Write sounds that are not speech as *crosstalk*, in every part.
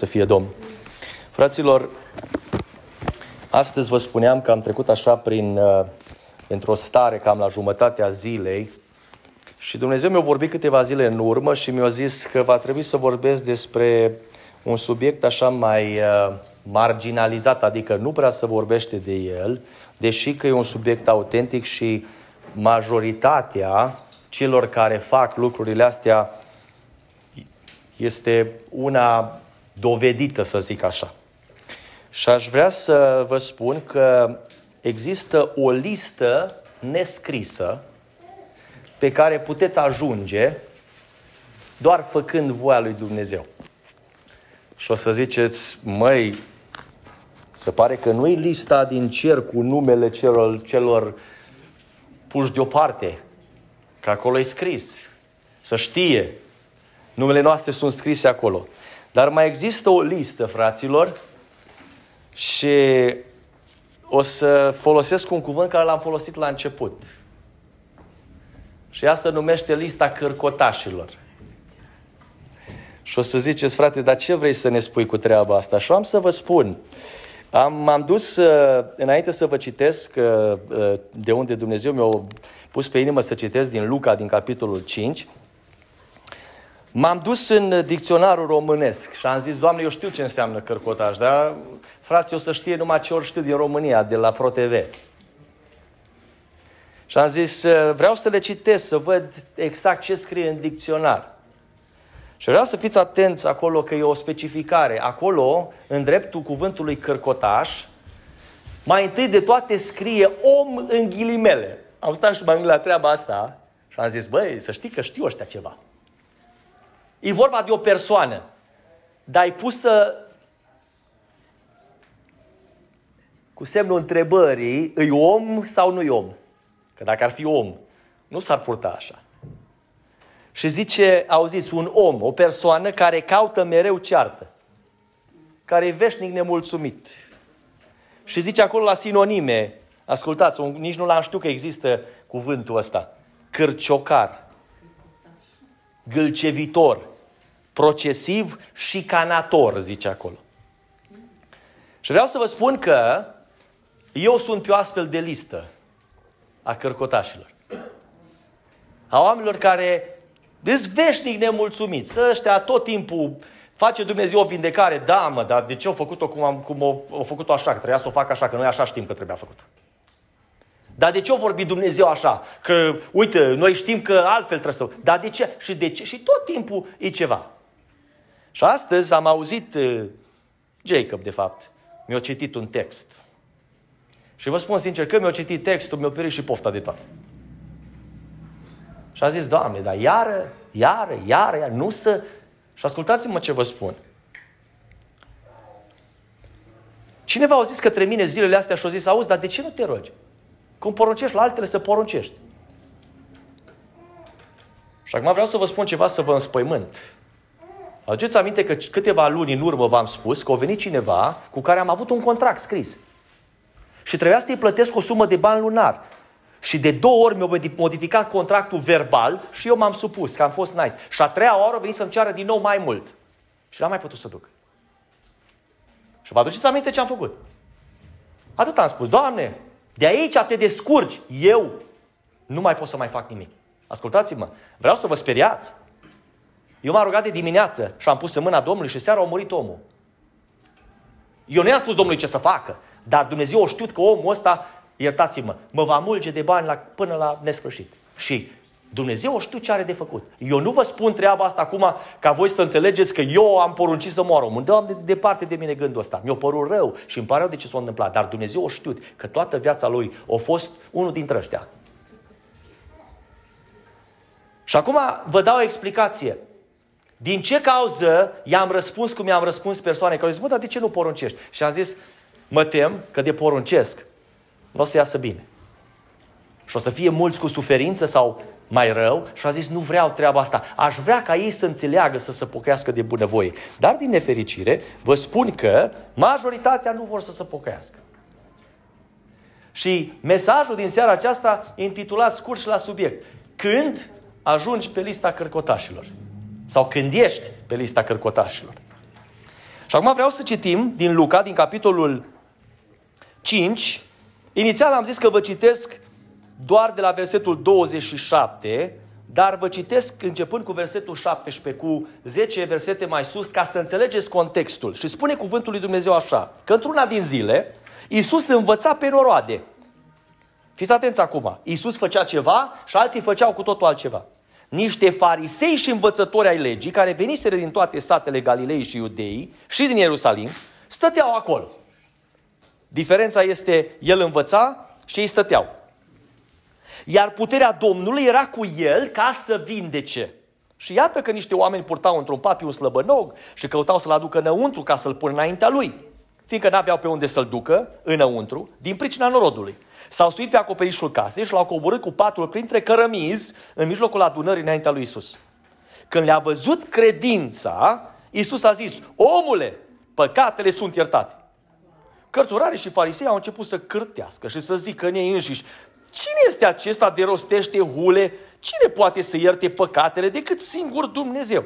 să fie Domn. Fraților, astăzi vă spuneam că am trecut așa prin, uh, într-o stare cam la jumătatea zilei și Dumnezeu mi-a vorbit câteva zile în urmă și mi-a zis că va trebui să vorbesc despre un subiect așa mai uh, marginalizat, adică nu prea să vorbește de el, deși că e un subiect autentic și majoritatea celor care fac lucrurile astea este una dovedită, să zic așa. Și aș vrea să vă spun că există o listă nescrisă pe care puteți ajunge doar făcând voia lui Dumnezeu. Și o să ziceți, măi, se pare că nu e lista din cer cu numele celor, celor puși deoparte, că acolo e scris. Să știe. Numele noastre sunt scrise acolo. Dar mai există o listă, fraților, și o să folosesc un cuvânt care l-am folosit la început. Și ea se numește lista cărcotașilor. Și o să ziceți, frate, dar ce vrei să ne spui cu treaba asta? Și am să vă spun. Am, m-am dus, uh, înainte să vă citesc uh, uh, de unde Dumnezeu mi-a pus pe inimă să citesc din Luca, din capitolul 5, M-am dus în dicționarul românesc și am zis, Doamne, eu știu ce înseamnă cărcotaș, dar frații o să știe numai ce ori știu din România, de la ProTV. Și am zis, vreau să le citesc, să văd exact ce scrie în dicționar. Și vreau să fiți atenți acolo că e o specificare. Acolo, în dreptul cuvântului cărcotaș, mai întâi de toate scrie om în ghilimele. Am stat și m-am la treaba asta și am zis, băi, să știi că știu ăștia ceva. E vorba de o persoană, dar ai pusă cu semnul întrebării, îi om sau nu-i om? Că dacă ar fi om, nu s-ar purta așa. Și zice, auziți, un om, o persoană care caută mereu ceartă, care e veșnic nemulțumit. Și zice acolo la sinonime, ascultați, nici nu l-am știut că există cuvântul ăsta, cârciocar, gâlcevitor, procesiv și canator, zice acolo. Și vreau să vă spun că eu sunt pe o astfel de listă a cărcotașilor. A oamenilor care dezveșnic nemulțumiți, să ăștia tot timpul face Dumnezeu o vindecare, da mă, dar de ce au făcut-o cum, am, cum au, au făcut-o așa, că trebuia să o facă așa, că noi așa știm că trebuia făcut. Dar de ce au vorbit Dumnezeu așa? Că, uite, noi știm că altfel trebuie să... Dar de ce? Și de ce? Și tot timpul e ceva. Și astăzi am auzit, uh, Jacob de fapt, mi-a citit un text. Și vă spun sincer, că mi-a citit textul, mi-a pierit și pofta de toate. Și a zis, Doamne, dar iară, iară, iară, iară, nu să... Și ascultați-mă ce vă spun. Cineva a zis către mine zilele astea și a zis, auzi, dar de ce nu te rogi? Cum poruncești la altele să poruncești. Și acum vreau să vă spun ceva să vă înspăimânt. Aduceți aminte că câteva luni în urmă v-am spus că a venit cineva cu care am avut un contract scris. Și trebuia să-i plătesc o sumă de bani lunar. Și de două ori mi-au modificat contractul verbal și eu m-am supus, că am fost nice. Și a treia oară a venit să-mi ceară din nou mai mult. Și n-am mai putut să duc. Și vă aduceți aminte ce am făcut? Atât am spus, Doamne, de aici te descurci. Eu nu mai pot să mai fac nimic. Ascultați-mă, vreau să vă speriați. Eu m-am rugat de dimineață și am pus în mâna Domnului și seara a murit omul. Eu nu i-am spus Domnului ce să facă, dar Dumnezeu a știut că omul ăsta, iertați-mă, mă va mulge de bani la, până la nesfârșit. Și Dumnezeu știu ce are de făcut. Eu nu vă spun treaba asta acum ca voi să înțelegeți că eu am poruncit să moară omul. Dă de departe de mine gândul ăsta. Mi-a părut rău și îmi pare rău de ce s-a întâmplat. Dar Dumnezeu a știut că toată viața lui a fost unul dintre ăștia. Și acum vă dau o explicație. Din ce cauză i-am răspuns cum i-am răspuns persoane care au zis, mă, dar de ce nu poruncești? Și am zis, mă tem că de poruncesc nu o să iasă bine. Și o să fie mulți cu suferință sau mai rău și a zis, nu vreau treaba asta. Aș vrea ca ei să înțeleagă, să se pocăiască de bunăvoie. Dar din nefericire, vă spun că majoritatea nu vor să se pocăiască. Și mesajul din seara aceasta e intitulat scurt și la subiect. Când ajungi pe lista cărcotașilor? Sau când ești pe lista cărcotașilor? Și acum vreau să citim din Luca, din capitolul 5. Inițial am zis că vă citesc doar de la versetul 27, dar vă citesc începând cu versetul 17, cu 10 versete mai sus, ca să înțelegeți contextul. Și spune cuvântul lui Dumnezeu așa, că într-una din zile, Iisus învăța pe noroade. Fiți atenți acum, Iisus făcea ceva și alții făceau cu totul altceva. Niște farisei și învățători ai legii, care veniseră din toate satele Galilei și Iudeii și din Ierusalim, stăteau acolo. Diferența este, el învăța și ei stăteau. Iar puterea Domnului era cu el ca să vindece. Și iată că niște oameni purtau într-un pat un slăbănog și căutau să-l aducă înăuntru ca să-l pună înaintea lui. Fiindcă n-aveau pe unde să-l ducă înăuntru, din pricina norodului. S-au suit pe acoperișul casei și l-au coborât cu patul printre cărămizi în mijlocul adunării înaintea lui Isus. Când le-a văzut credința, Isus a zis, omule, păcatele sunt iertate. Cărturarii și farisei au început să cârtească și să zică în ei înșiși, Cine este acesta de rostește hule? Cine poate să ierte păcatele decât singur Dumnezeu?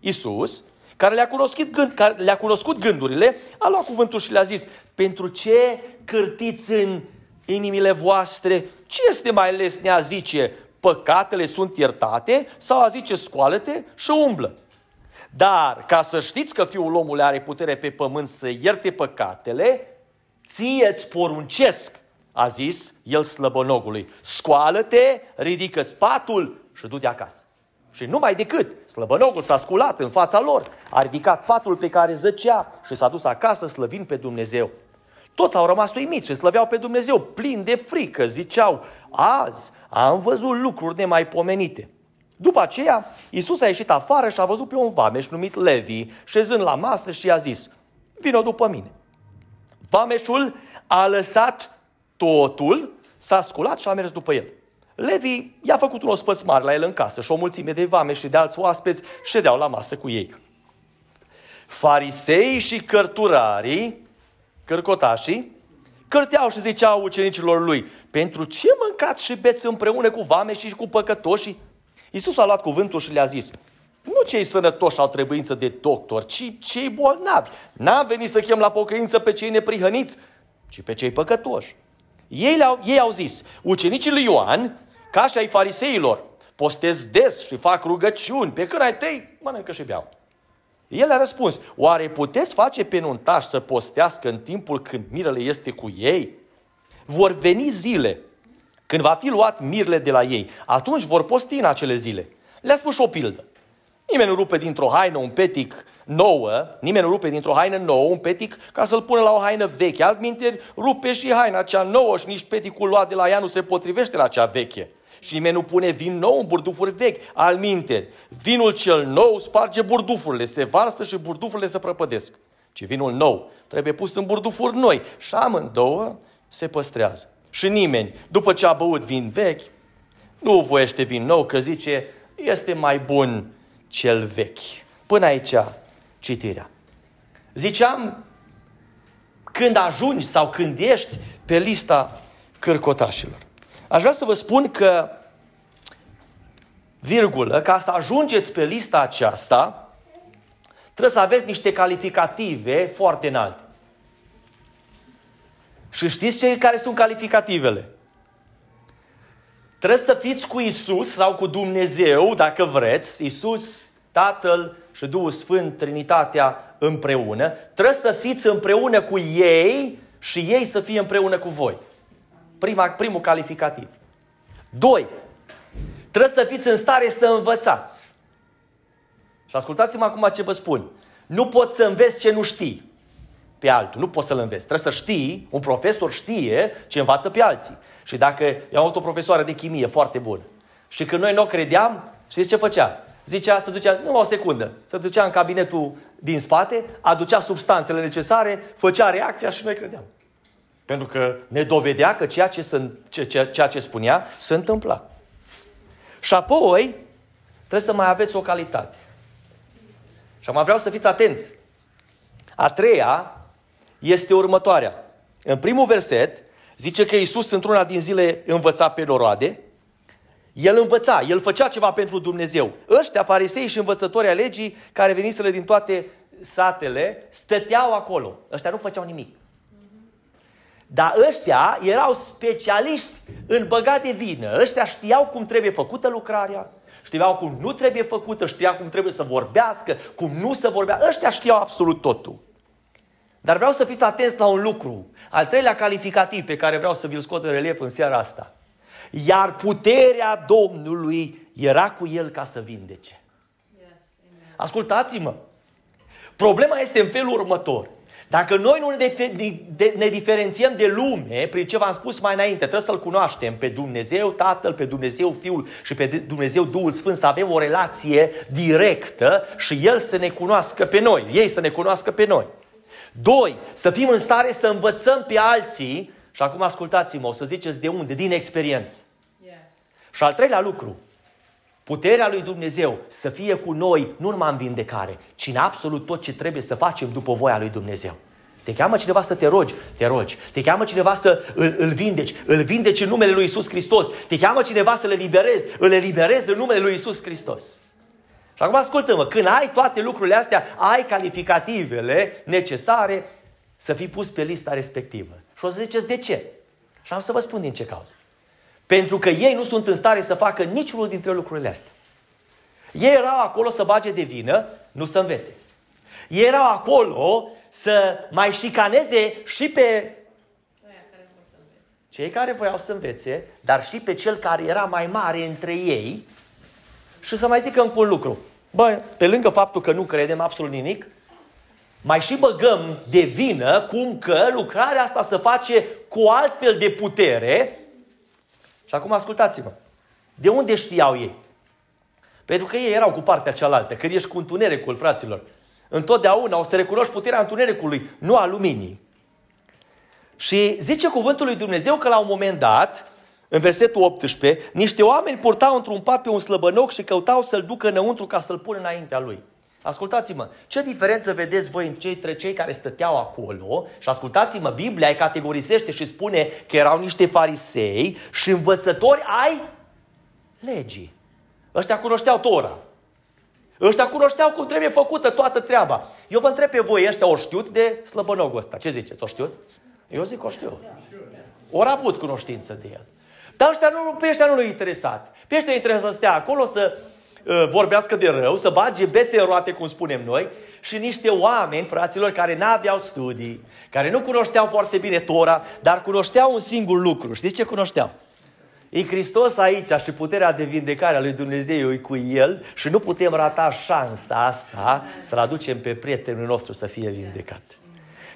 Isus, care le-a cunoscut, gând, care le-a cunoscut gândurile, a luat cuvântul și le-a zis, pentru ce cârtiți în inimile voastre? Ce este mai lesne a zice, păcatele sunt iertate sau a zice, scoală-te și umblă? Dar, ca să știți că Fiul omului are putere pe pământ să ierte păcatele, ție îți poruncesc a zis el slăbănogului, scoală-te, ridică-ți patul și du-te acasă. Și numai decât, slăbănogul s-a sculat în fața lor, a ridicat patul pe care zăcea și s-a dus acasă slăvind pe Dumnezeu. Toți au rămas uimiți și slăveau pe Dumnezeu, plini de frică, ziceau, azi am văzut lucruri nemaipomenite. După aceea, Iisus a ieșit afară și a văzut pe un vameș numit Levi, șezând la masă și i-a zis, vino după mine. Vameșul a lăsat totul, s-a sculat și a mers după el. Levi i-a făcut un ospăț mare la el în casă și o mulțime de vame și de alți oaspeți ședeau la masă cu ei. Farisei și cărturarii, cărcotașii, cărteau și ziceau ucenicilor lui, pentru ce mâncați și beți împreună cu vame și cu păcătoșii? Iisus a luat cuvântul și le-a zis, nu cei sănătoși au trebuință de doctor, ci cei bolnavi. N-am venit să chem la pocăință pe cei neprihăniți, ci pe cei păcătoși. Ei, le-au, ei au zis, ucenicii lui Ioan, ca și ai fariseilor, postez des și fac rugăciuni, pe când ai tăi mănâncă și beau. El a răspuns, oare puteți face pe nuntaș să postească în timpul când mirele este cu ei? Vor veni zile când va fi luat mirele de la ei. Atunci vor posti în acele zile. Le-a spus și o pildă. Nimeni nu rupe dintr-o haină un petic nouă, nimeni nu rupe dintr-o haină nouă un petic ca să-l pună la o haină veche. Altminteri, rupe și haina cea nouă și nici peticul luat de la ea nu se potrivește la cea veche. Și nimeni nu pune vin nou în burdufuri vechi. Alminteri, vinul cel nou sparge burdufurile, se varsă și burdufurile se prăpădesc. Ci vinul nou trebuie pus în burdufuri noi și amândouă se păstrează. Și nimeni, după ce a băut vin vechi, nu voiește vin nou, că zice, este mai bun cel vechi. Până aici citirea. Ziceam, când ajungi sau când ești pe lista cârcotașilor. Aș vrea să vă spun că, virgulă, ca să ajungeți pe lista aceasta, trebuie să aveți niște calificative foarte înalte. Și știți ce care sunt calificativele? Trebuie să fiți cu Isus sau cu Dumnezeu, dacă vreți, Isus Tatăl și Duhul Sfânt, Trinitatea împreună, trebuie să fiți împreună cu ei și ei să fie împreună cu voi. Prima, primul calificativ. Doi, trebuie să fiți în stare să învățați. Și ascultați-mă acum ce vă spun. Nu poți să înveți ce nu știi pe altul. Nu poți să-l înveți. Trebuie să știi, un profesor știe ce învață pe alții. Și dacă eu am avut o profesoară de chimie foarte bună și când noi nu o credeam, știți ce făcea? zicea, să ducea, nu o secundă, să ducea în cabinetul din spate, aducea substanțele necesare, făcea reacția și noi credeam. Pentru că ne dovedea că ceea ce, se, ceea ce spunea se întâmpla. Și apoi trebuie să mai aveți o calitate. Și acum vreau să fiți atenți. A treia este următoarea. În primul verset zice că Iisus într-una din zile învăța pe noroade el învăța, el făcea ceva pentru Dumnezeu. Ăștia, farisei și învățători a legii, care veniseră din toate satele stăteau acolo. Ăștia nu făceau nimic. Dar ăștia erau specialiști în băgat de vină. Ăștia știau cum trebuie făcută lucrarea, știau cum nu trebuie făcută, știau cum trebuie să vorbească, cum nu să vorbească. Ăștia știau absolut totul. Dar vreau să fiți atenți la un lucru. Al treilea calificativ pe care vreau să vi-l scot în relief în seara asta. Iar puterea Domnului era cu el ca să vindece. Ascultați-mă. Problema este în felul următor. Dacă noi nu ne, diferențiem de lume, prin ce v-am spus mai înainte, trebuie să-L cunoaștem pe Dumnezeu Tatăl, pe Dumnezeu Fiul și pe Dumnezeu Duhul Sfânt, să avem o relație directă și El să ne cunoască pe noi, ei să ne cunoască pe noi. Doi, să fim în stare să învățăm pe alții, și acum ascultați-mă, o să ziceți de unde, din experiență. Yes. Și al treilea lucru, puterea lui Dumnezeu să fie cu noi, nu numai în vindecare, ci în absolut tot ce trebuie să facem după voia lui Dumnezeu. Te cheamă cineva să te rogi, te rogi. Te cheamă cineva să îl, îl vindeci, îl vindeci în numele lui Isus Hristos. Te cheamă cineva să le liberezi, îl eliberezi în numele lui Isus Hristos. Și acum ascultă-mă, când ai toate lucrurile astea, ai calificativele necesare să fii pus pe lista respectivă. Și o să ziceți, de ce? Și am să vă spun din ce cauză. Pentru că ei nu sunt în stare să facă niciunul dintre lucrurile astea. Ei erau acolo să bage de vină, nu să învețe. Ei erau acolo să mai șicaneze și pe cei care voiau să învețe, dar și pe cel care era mai mare între ei și să mai zică încă un lucru. Bă, pe lângă faptul că nu credem absolut nimic, mai și băgăm de vină cum că lucrarea asta se face cu altfel de putere. Și acum ascultați-mă. De unde știau ei? Pentru că ei erau cu partea cealaltă, că ești cu întunericul, fraților. Întotdeauna o să recunoști puterea întunericului, nu a luminii. Și zice cuvântul lui Dumnezeu că la un moment dat, în versetul 18, niște oameni purtau într-un pat pe un slăbănoc și căutau să-l ducă înăuntru ca să-l pună înaintea lui. Ascultați-mă, ce diferență vedeți voi între cei care stăteau acolo și ascultați-mă, Biblia îi categorisește și spune că erau niște farisei și învățători ai legii. Ăștia cunoșteau Tora. Ăștia cunoșteau cum trebuie făcută toată treaba. Eu vă întreb pe voi, ăștia o știut de slăbănogul ăsta. Ce ziceți, o știut? Eu zic o știu. Ori avut cunoștință de el. Dar ăștia nu, pe ăștia nu l-a interesat. Pe ăștia interesat să stea acolo, să uh, vorbească de rău, să bage bețe în roate, cum spunem noi, și niște oameni, fraților, care n-aveau studii, care nu cunoșteau foarte bine Tora, dar cunoșteau un singur lucru. Știți ce cunoșteau? E Hristos aici și puterea de vindecare a lui Dumnezeu e cu El și nu putem rata șansa asta să-L aducem pe prietenul nostru să fie vindecat.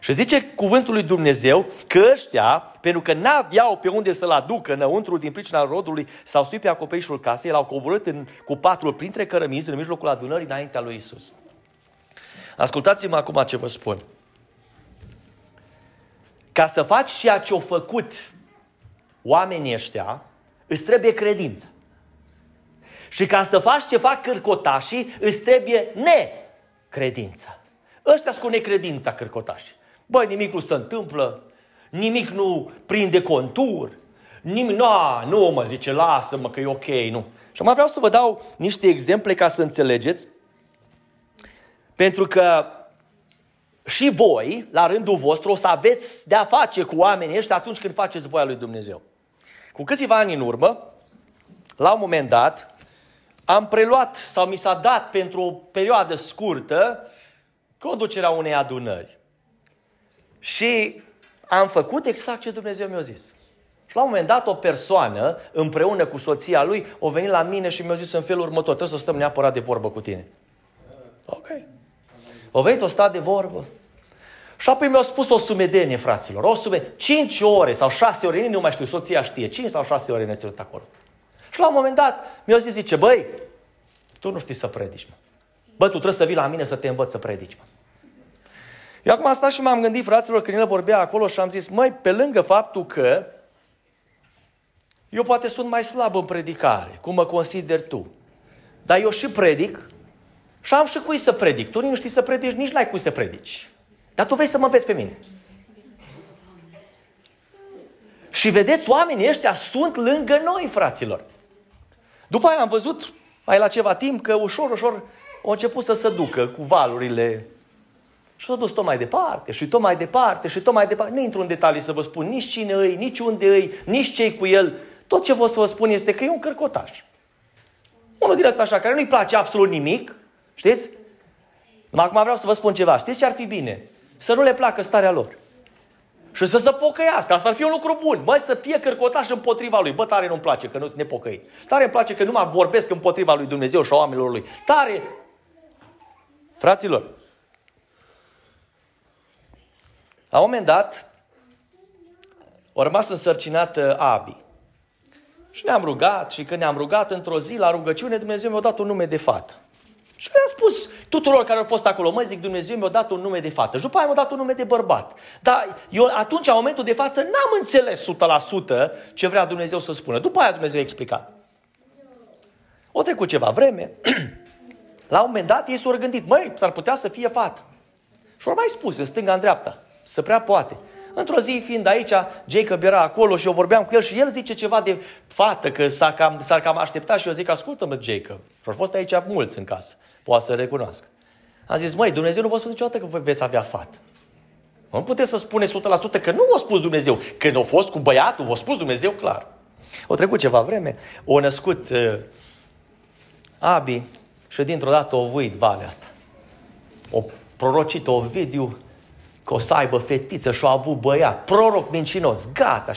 Și zice cuvântul lui Dumnezeu că ăștia, pentru că n-aveau pe unde să-l aducă înăuntru din pricina rodului, s-au suit pe acoperișul casei, l-au coborât în, cu patul printre cărămizi în mijlocul adunării înaintea lui Isus. Ascultați-mă acum ce vă spun. Ca să faci ceea ce au făcut oamenii ăștia, îți trebuie credință. Și ca să faci ce fac cârcotașii, îți trebuie necredință. Ăștia sunt cu necredința cârcotașii. Băi, nimic nu se întâmplă, nimic nu prinde contur, nimic, nu, nu mă zice, lasă-mă că e ok, nu. Și mai vreau să vă dau niște exemple ca să înțelegeți, pentru că și voi, la rândul vostru, o să aveți de-a face cu oamenii ăștia atunci când faceți voia lui Dumnezeu. Cu câțiva ani în urmă, la un moment dat, am preluat sau mi s-a dat pentru o perioadă scurtă conducerea unei adunări. Și am făcut exact ce Dumnezeu mi-a zis. Și la un moment dat o persoană, împreună cu soția lui, o venit la mine și mi-a zis în felul următor, trebuie să stăm neapărat de vorbă cu tine. Ok. O venit o stat de vorbă. Și apoi mi-au spus o sumedenie, fraților. O sume, 5 ore sau 6 ore, nu mai știu, soția știe, 5 sau 6 ore ne ținut acolo. Și la un moment dat mi-au zis, zice, băi, tu nu știi să predici, mă. Bă, tu trebuie să vii la mine să te învăț să predici, mă. Eu acum am stat și m-am gândit, fraților, când el vorbea acolo și am zis, măi, pe lângă faptul că eu poate sunt mai slab în predicare, cum mă consider tu, dar eu și predic și am și cui să predic. Tu nu știi să predici, nici n-ai cui să predici. Dar tu vrei să mă înveți pe mine. Și vedeți, oamenii ăștia sunt lângă noi, fraților. După aia am văzut, mai la ceva timp, că ușor, ușor au început să se ducă cu valurile Și s-a dus tot mai departe, și tot mai departe, și tot mai departe. Nu intru în detalii să vă spun nici cine îi, nici unde îi, nici cei cu el. Tot ce vă să vă spun este că e un cărcotaș. Unul din ăsta așa, care nu-i place absolut nimic, știți? Acum vreau să vă spun ceva. Știți ce ar fi bine? Să nu le placă starea lor. Și să se pocăiască. Asta ar fi un lucru bun. Măi, să fie cărcotaș împotriva lui. Bă, tare nu-mi place că nu sunt nepocăit. Tare îmi place că nu mă vorbesc împotriva lui Dumnezeu și a oamenilor lui. Tare! Fraților, la un moment dat, a rămas însărcinată Abi. Și ne-am rugat și când ne-am rugat într-o zi la rugăciune, Dumnezeu mi-a dat un nume de fată. Și le-am spus tuturor care au fost acolo, mă zic, Dumnezeu mi-a dat un nume de fată. Și după aia mi-a dat un nume de bărbat. Dar eu atunci, în momentul de față, n-am înțeles 100% ce vrea Dumnezeu să spună. După aia Dumnezeu a explicat. O trecut ceva vreme, *clears throat* la un moment dat ei s-au gândit, măi, s-ar putea să fie fată. Și au mai spus, în stânga, în dreapta, să prea poate. Într-o zi, fiind aici, Jacob era acolo și eu vorbeam cu el și el zice ceva de fată, că s-a cam, s-a cam așteptat și eu zic, ascultă-mă, Jacob. Și au fost aici mulți în casă, poate să recunoască. Am zis, măi, Dumnezeu nu vă spune niciodată că voi veți avea fată. Nu puteți să spuneți 100% că nu v-a spus Dumnezeu. Când a fost cu băiatul, v-a spus Dumnezeu clar. O trecut ceva vreme, o născut uh, Abi și dintr-o dată o vuit valea asta. O prorocit Ovidiu că o să aibă fetiță și-o avut băiat, proroc mincinos, gata.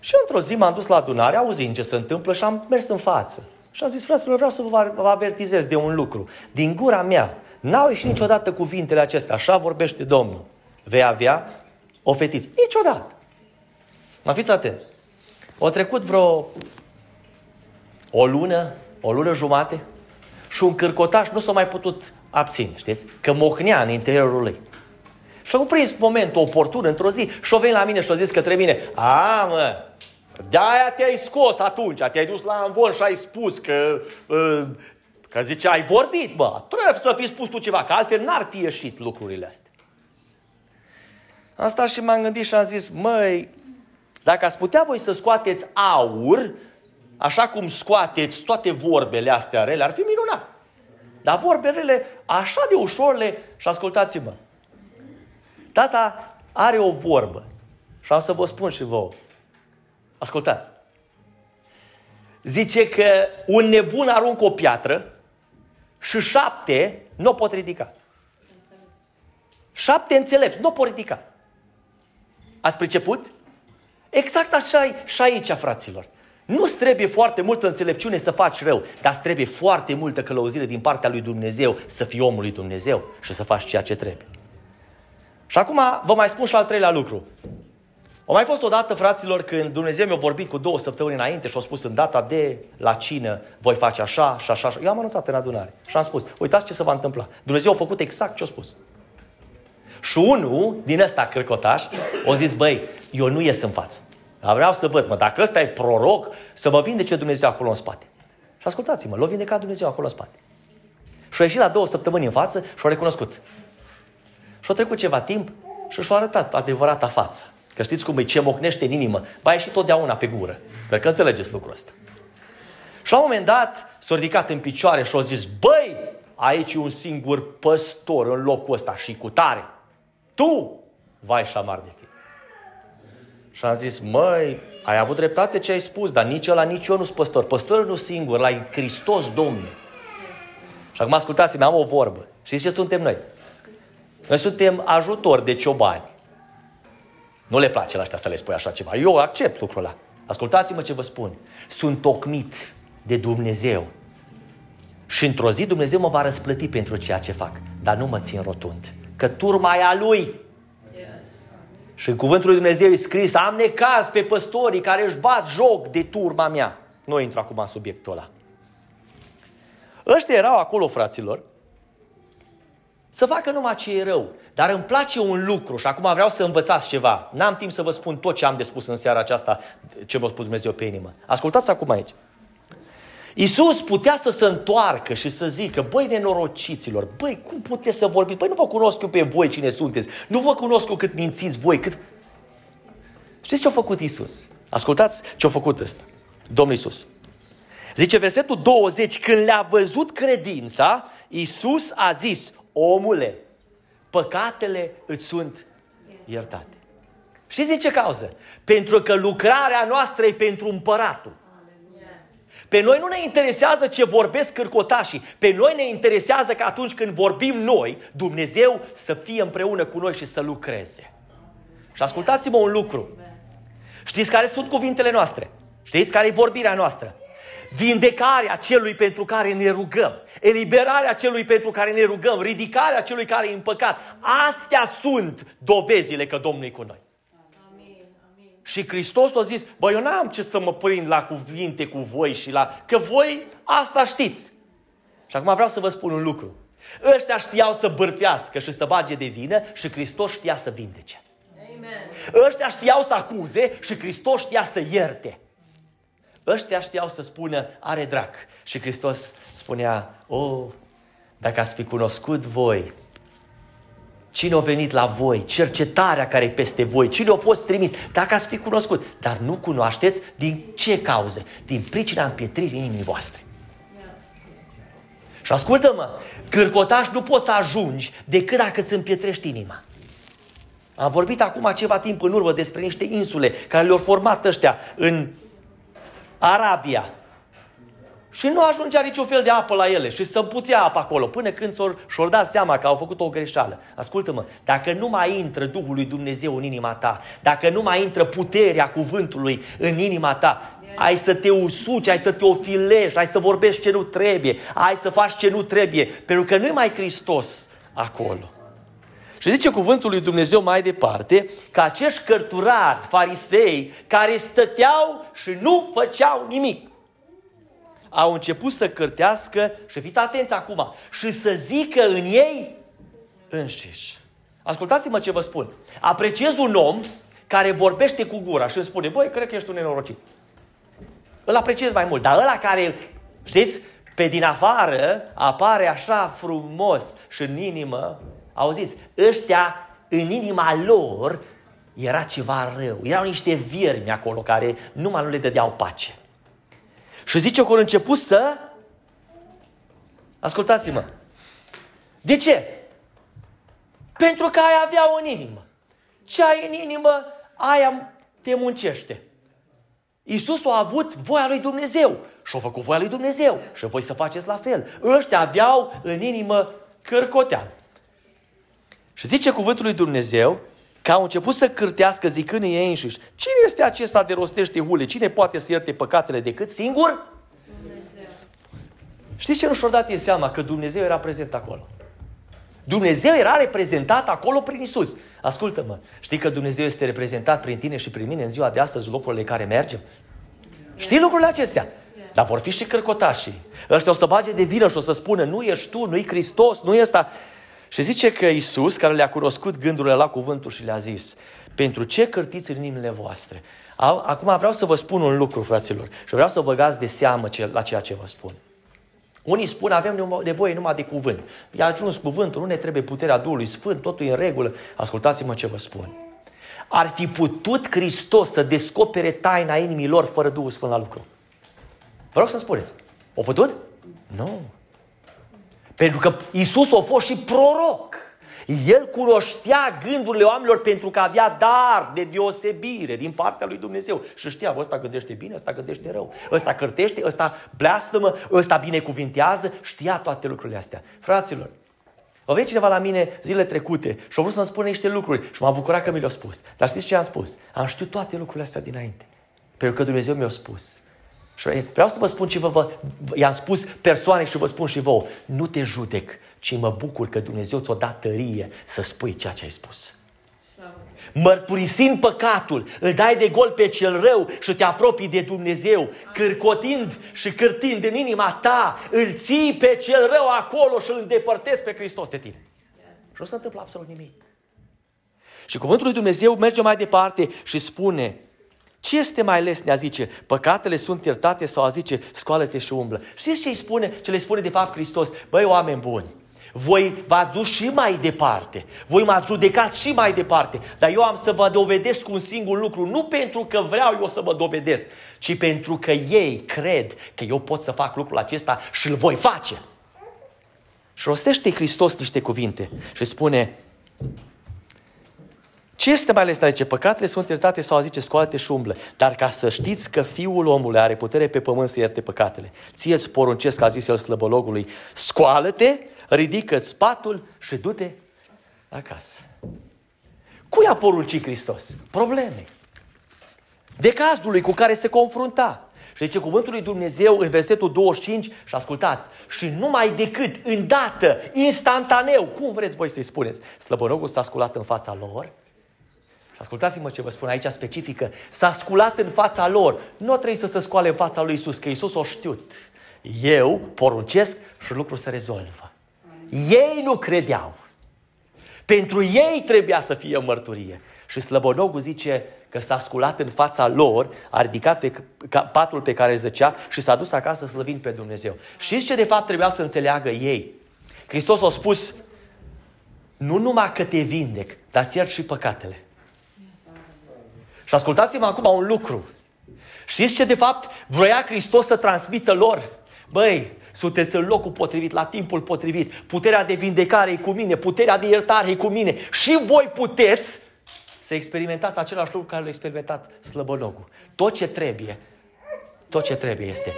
Și într-o zi m-am dus la adunare, auzind ce se întâmplă și am mers în față. Și am zis, fraților, vreau să vă avertizez de un lucru. Din gura mea n-au ieșit niciodată cuvintele acestea. Așa vorbește Domnul. Vei avea o fetiță. Niciodată. Mă fiți atenți. O trecut vreo o lună, o lună jumate și un cârcotaș nu s-a mai putut abține, știți? Că mohnea în interiorul lui. Și au prins momentul oportun într-o zi și-o venit la mine și-o zis către mine, a, mă, de-aia te-ai scos atunci, te-ai dus la învon și ai spus că, uh, că zice, ai vorbit, bă, trebuie să fi spus tu ceva, că altfel n-ar fi ieșit lucrurile astea. Am stat și m-am gândit și am zis, măi, dacă ați putea voi să scoateți aur, așa cum scoateți toate vorbele astea rele, ar fi minunat. Dar vorbele așa de ușor și ascultați-mă, Tata are o vorbă și am să vă spun și vouă. Ascultați. Zice că un nebun aruncă o piatră și șapte nu o pot ridica. Șapte înțelepți nu o pot ridica. Ați priceput? Exact așa e și aici, fraților. Nu trebuie foarte multă înțelepciune să faci rău, dar trebuie foarte multă călăuzire din partea lui Dumnezeu să fii omul lui Dumnezeu și să faci ceea ce trebuie. Și acum vă mai spun și al treilea lucru. O mai fost odată, fraților, când Dumnezeu mi-a vorbit cu două săptămâni înainte și a spus în data de la cină, voi face așa și așa, așa. Eu am anunțat în adunare și am spus, uitați ce se va întâmpla. Dumnezeu a făcut exact ce a spus. Și unul din ăsta crăcotaș a zis, băi, eu nu ies în față. Dar vreau să văd, mă, dacă ăsta e proroc, să mă vindece Dumnezeu acolo în spate. Și ascultați-mă, l-a vindecat Dumnezeu acolo în spate. Și a ieșit la două săptămâni în față și a recunoscut. Și a trecut ceva timp și și-a arătat adevărata față. Că știți cum e, ce mocnește în inimă, va ieși totdeauna pe gură. Sper că înțelegeți lucrul ăsta. Și la un moment dat s-a ridicat în picioare și a zis, băi, aici e un singur păstor în locul ăsta și cu tare. Tu vai șamar de tine. Și am zis, măi, ai avut dreptate ce ai spus, dar nici ăla, nici eu nu sunt păstor. Păstorul nu singur, la Hristos Domnul. Și acum ascultați-mi, am o vorbă. Știți ce suntem noi? Noi suntem ajutori de ciobani. Nu le place la ăștia să le spui așa ceva. Eu accept lucrul ăla. Ascultați-mă ce vă spun. Sunt tocmit de Dumnezeu. Și într-o zi Dumnezeu mă va răsplăti pentru ceea ce fac. Dar nu mă țin rotund. Că turma e a Lui. Și în cuvântul lui Dumnezeu e scris, am necaz pe păstorii care își bat joc de turma mea. Nu intru acum în subiectul ăla. Ăștia erau acolo, fraților, să facă numai ce e rău. Dar îmi place un lucru și acum vreau să învățați ceva. N-am timp să vă spun tot ce am de spus în seara aceasta, ce m-a spus Dumnezeu pe inimă. Ascultați acum aici. Iisus putea să se întoarcă și să zică, băi nenorociților, băi, cum puteți să vorbiți? Băi, nu vă cunosc eu pe voi cine sunteți, nu vă cunosc eu cât mințiți voi, cât... Știți ce a făcut Iisus? Ascultați ce a făcut ăsta, Domnul Iisus. Zice versetul 20, când le-a văzut credința, Iisus a zis, omule, păcatele îți sunt iertate. Știți din ce cauză? Pentru că lucrarea noastră e pentru împăratul. Pe noi nu ne interesează ce vorbesc cârcotașii. Pe noi ne interesează că atunci când vorbim noi, Dumnezeu să fie împreună cu noi și să lucreze. Și ascultați-mă un lucru. Știți care sunt cuvintele noastre? Știți care e vorbirea noastră? Vindecarea celui pentru care ne rugăm, eliberarea celui pentru care ne rugăm, ridicarea celui care e împăcat. Astea sunt dovezile că Domnul e cu noi. Și Hristos a zis, bă, eu n-am ce să mă prind la cuvinte cu voi și la... Că voi asta știți. Și acum vreau să vă spun un lucru. Ăștia știau să bârfească și să bage de vină și Hristos știa să vindece. Amen. Ăștia știau să acuze și Hristos știa să ierte. Ăștia știau să spună, are drac. Și Hristos spunea, o, oh, dacă ați fi cunoscut voi Cine a venit la voi? Cercetarea care e peste voi? Cine a fost trimis? Dacă ați fi cunoscut. Dar nu cunoașteți din ce cauze? Din pricina împietririi inimii voastre. Și ascultă-mă, cârcotaș nu poți să ajungi decât dacă îți împietrești inima. Am vorbit acum ceva timp în urmă despre niște insule care le-au format ăștia în Arabia, și nu ajungea niciun fel de apă la ele și să împuțea apă acolo până când și-au dat seama că au făcut o greșeală. Ascultă-mă, dacă nu mai intră Duhul lui Dumnezeu în inima ta, dacă nu mai intră puterea cuvântului în inima ta, ai să te usuci, ai să te ofilești, ai să vorbești ce nu trebuie, ai să faci ce nu trebuie, pentru că nu e mai Hristos acolo. Și zice cuvântul lui Dumnezeu mai departe că acești cărturari, farisei, care stăteau și nu făceau nimic, au început să cârtească și fiți atenți acum, și să zică în ei înșiși. Ascultați-mă ce vă spun. Apreciez un om care vorbește cu gura și îmi spune, băi, cred că ești un nenorocit. Îl apreciez mai mult, dar ăla care, știți, pe din afară apare așa frumos și în inimă, auziți, ăștia în inima lor era ceva rău. Erau niște viermi acolo care numai nu le dădeau pace. Și zice că au început să... Ascultați-mă. De ce? Pentru că ai avea în inimă. Ce ai în inimă, aia te muncește. Iisus a avut voia lui Dumnezeu și a făcut voia lui Dumnezeu și voi să faceți la fel. Ăștia aveau în inimă cărcotean. Și zice cuvântul lui Dumnezeu că au început să cârtească zicând ei înșiși, cine este acesta de rostește hule? Cine poate să ierte păcatele decât singur? Dumnezeu. Știți ce nu și-au dat ei seama? Că Dumnezeu era prezent acolo. Dumnezeu era reprezentat acolo prin Isus. Ascultă-mă, știi că Dumnezeu este reprezentat prin tine și prin mine în ziua de astăzi, locurile în care mergem? Știi lucrurile acestea? Dar vor fi și cărcotașii. Ăștia o să bage de vină și o să spună, nu ești tu, nu-i Hristos, nu e ăsta. Și zice că Isus, care le-a cunoscut gândurile la cuvântul și le-a zis, pentru ce cârtiți în inimile voastre? Acum vreau să vă spun un lucru, fraților, și vreau să vă băgați de seamă la ceea ce vă spun. Unii spun, avem nevoie numai de cuvânt. I-a ajuns cuvântul, nu ne trebuie puterea Duhului Sfânt, totul e în regulă. Ascultați-mă ce vă spun. Ar fi putut Hristos să descopere taina inimilor fără Duhul Sfânt la lucru. Vă rog să spuneți. O putut? Nu. Pentru că Isus a fost și proroc. El cunoștea gândurile oamenilor pentru că avea dar de deosebire din partea lui Dumnezeu. Și știa, ăsta gândește bine, ăsta gândește rău, ăsta cărtește, ăsta bleastămă, ăsta binecuvintează, știa toate lucrurile astea. Fraților, a venit cineva la mine zile trecute și a vrut să-mi spună niște lucruri și m-a bucurat că mi le-a spus. Dar știți ce am spus? Am știut toate lucrurile astea dinainte. Pentru că Dumnezeu mi-a spus. Și vreau să vă spun ce vă, vă i-am spus persoane și vă spun și vouă. Nu te judec, ci mă bucur că Dumnezeu ți-o dat tărie să spui ceea ce ai spus. Mărturisind păcatul, îl dai de gol pe cel rău și te apropii de Dumnezeu, cârcotind și cârtind în inima ta, îl ții pe cel rău acolo și îl îndepărtezi pe Hristos de tine. Și nu se întâmplă absolut nimic. Și cuvântul lui Dumnezeu merge mai departe și spune, ce este mai lesne a zice, păcatele sunt iertate sau a zice, scoală-te și umblă? Știți ce îi spune, ce le spune de fapt Hristos? Băi, oameni buni, voi v ați dus și mai departe, voi m-ați judecat și mai departe, dar eu am să vă dovedesc un singur lucru, nu pentru că vreau eu să vă dovedesc, ci pentru că ei cred că eu pot să fac lucrul acesta și îl voi face. Și rostește Hristos niște cuvinte și spune, Ce este mai ales aici? Păcatele sunt iertate sau zice, scoală-te și umblă. Dar ca să știți că Fiul omului are putere pe pământ să ierte păcatele. Ție îți poruncesc, a zis el slăbălogului, scoală-te, ridică-ți patul și du-te acasă. Cui a poruncit Hristos? Probleme. Decazului cu care se confrunta. Și zice cuvântul lui Dumnezeu în versetul 25 și ascultați, și numai decât, îndată, instantaneu, cum vreți voi să-i spuneți, slăbănogul s-a sculat în fața lor și ascultați-mă ce vă spun aici specifică, s-a sculat în fața lor. Nu trebuie să se scoale în fața lui Isus, că Isus o știut. Eu poruncesc și lucrul se rezolvă. Ei nu credeau. Pentru ei trebuia să fie mărturie. Și slăbănogul zice că s-a sculat în fața lor, a ridicat pe patul pe care zăcea și s-a dus acasă slăvind pe Dumnezeu. Știți ce de fapt trebuia să înțeleagă ei? Hristos a spus, nu numai că te vindec, dar ți și păcatele. Și ascultați-mă acum un lucru. Știți ce de fapt vroia Hristos să transmită lor? Băi, sunteți în locul potrivit, la timpul potrivit. Puterea de vindecare e cu mine, puterea de iertare e cu mine. Și voi puteți să experimentați același lucru care l-a experimentat slăbănogul. Tot ce trebuie, tot ce trebuie este.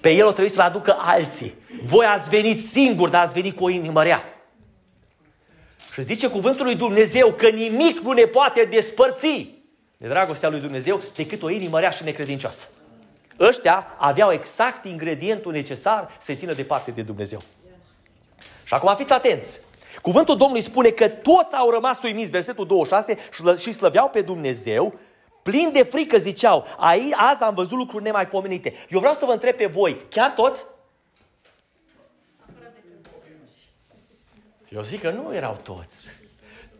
Pe el o trebuie să-l aducă alții. Voi ați venit singuri, dar ați venit cu o inimă rea. Și zice cuvântul lui Dumnezeu că nimic nu ne poate despărți de dragostea lui Dumnezeu decât o inimă rea și necredincioasă. Ăștia aveau exact ingredientul necesar să-i țină departe de Dumnezeu. Și acum fiți atenți. Cuvântul Domnului spune că toți au rămas uimiți, versetul 26, și slăveau pe Dumnezeu, plin de frică ziceau, aici azi am văzut lucruri nemaipomenite. Eu vreau să vă întreb pe voi, chiar toți? Eu zic că nu erau toți.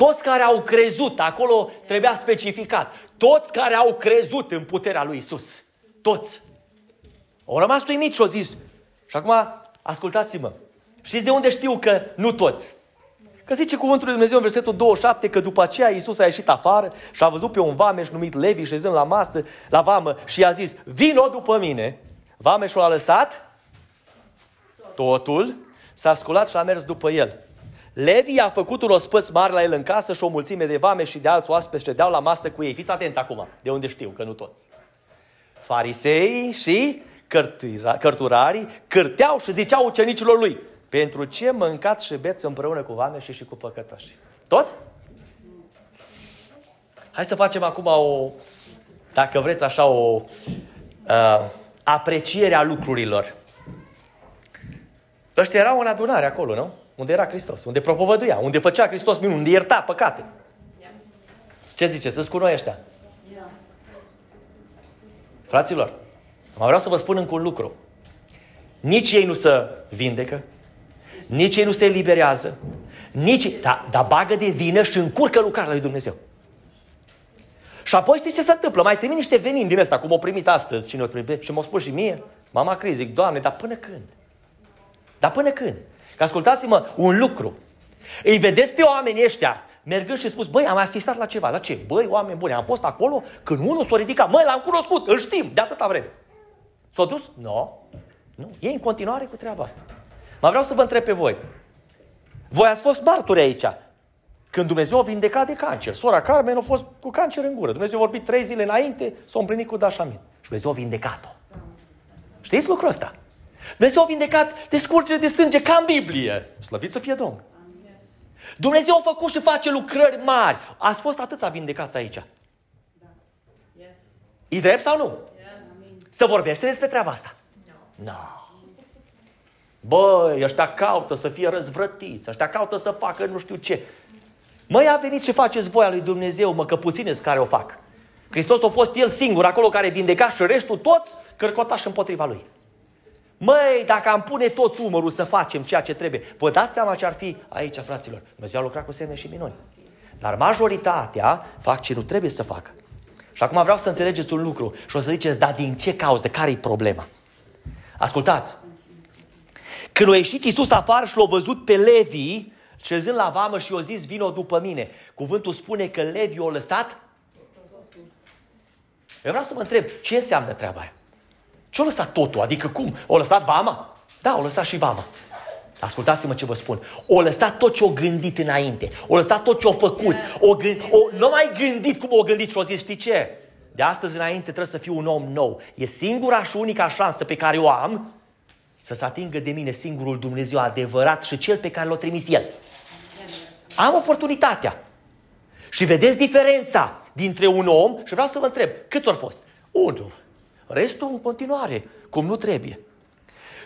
Toți care au crezut, acolo trebuia specificat, toți care au crezut în puterea lui Isus. Toți. Au rămas uimiți și au zis. Și acum, ascultați-mă. Știți de unde știu că nu toți? Că zice cuvântul lui Dumnezeu în versetul 27 că după aceea Iisus a ieșit afară și a văzut pe un vameș numit Levi șezând la masă, la vamă și i-a zis, vino după mine. Vameșul a lăsat totul, s-a sculat și a mers după el. Levi a făcut un ospăț mare la el în casă și o mulțime de vame și de alți oaspeți ședeau la masă cu ei. Fiți atenți acum, de unde știu, că nu toți. Farisei și cărturarii cârteau și ziceau ucenicilor lui, pentru ce mâncați și beți împreună cu vame și, și cu păcătoși? Toți? Hai să facem acum o, dacă vreți așa, o uh, apreciere a lucrurilor. Ăștia erau în adunare acolo, nu? Unde era Hristos, unde propovăduia, unde făcea Hristos minuni, unde ierta păcate. Ce zice? Să-ți cu noi ăștia. Fraților, mă vreau să vă spun încă un lucru. Nici ei nu se vindecă, nici ei nu se eliberează, nici, dar da bagă de vină și încurcă lucrarea lui Dumnezeu. Și apoi știți ce se întâmplă? Mai trimit niște venin din ăsta, cum o primit astăzi, cine o primit, și m-a spus și mie, mama Cris, zic, Doamne, dar până când? Dar până când? Că ascultați-mă un lucru. Îi vedeți pe oamenii ăștia mergând și spus, băi, am asistat la ceva. La ce? Băi, oameni buni, am fost acolo când unul s-a ridicat. Măi, l-am cunoscut, îl știm, de atâta vreme. S-a dus? Nu. No. Nu. E în continuare cu treaba asta. Mă vreau să vă întreb pe voi. Voi ați fost marturi aici. Când Dumnezeu a vindecat de cancer. Sora Carmen a fost cu cancer în gură. Dumnezeu a vorbit trei zile înainte, s-a împlinit cu dașamin. Și Dumnezeu a vindecat-o. Știți lucrul ăsta? Dumnezeu a vindecat de scurgere de sânge ca în Biblie. Slăvit să fie Domnul. Dumnezeu a făcut și face lucrări mari. Ați fost atâția vindecați aici. Da. E drept sau nu? Să vorbește despre treaba asta. Nu. No. Băi, ăștia caută să fie răzvrătiți, ăștia caută să facă nu știu ce. Măi, a venit și faceți voia lui Dumnezeu, mă, că puține care o fac. Hristos a fost El singur acolo care vindeca și restul toți cărcotași împotriva Lui. Măi, dacă am pune toți umărul să facem ceea ce trebuie, vă dați seama ce ar fi aici, fraților. Dumnezeu a lucrat cu semne și minuni. Dar majoritatea fac ce nu trebuie să facă. Și acum vreau să înțelegeți un lucru și o să ziceți, dar din ce cauză? Care-i problema? Ascultați. Când a ieșit Iisus afară și l-a văzut pe Levi, șezând la vamă și i-a zis, vino după mine. Cuvântul spune că Levi o lăsat? Eu vreau să mă întreb, ce înseamnă treaba aia? Ce-a lăsat totul? Adică cum? O lăsat vama? Da, o lăsat și vama. Ascultați-mă ce vă spun. O lăsat tot ce o gândit înainte. O lăsat tot ce o făcut. O gând, o, nu mai gândit cum o gândit și o zis, știi ce? De astăzi înainte trebuie să fiu un om nou. E singura și unica șansă pe care o am să se atingă de mine singurul Dumnezeu adevărat și cel pe care l-a trimis El. Am oportunitatea. Și vedeți diferența dintre un om și vreau să vă întreb, câți au fost? Unul. Restul în continuare, cum nu trebuie.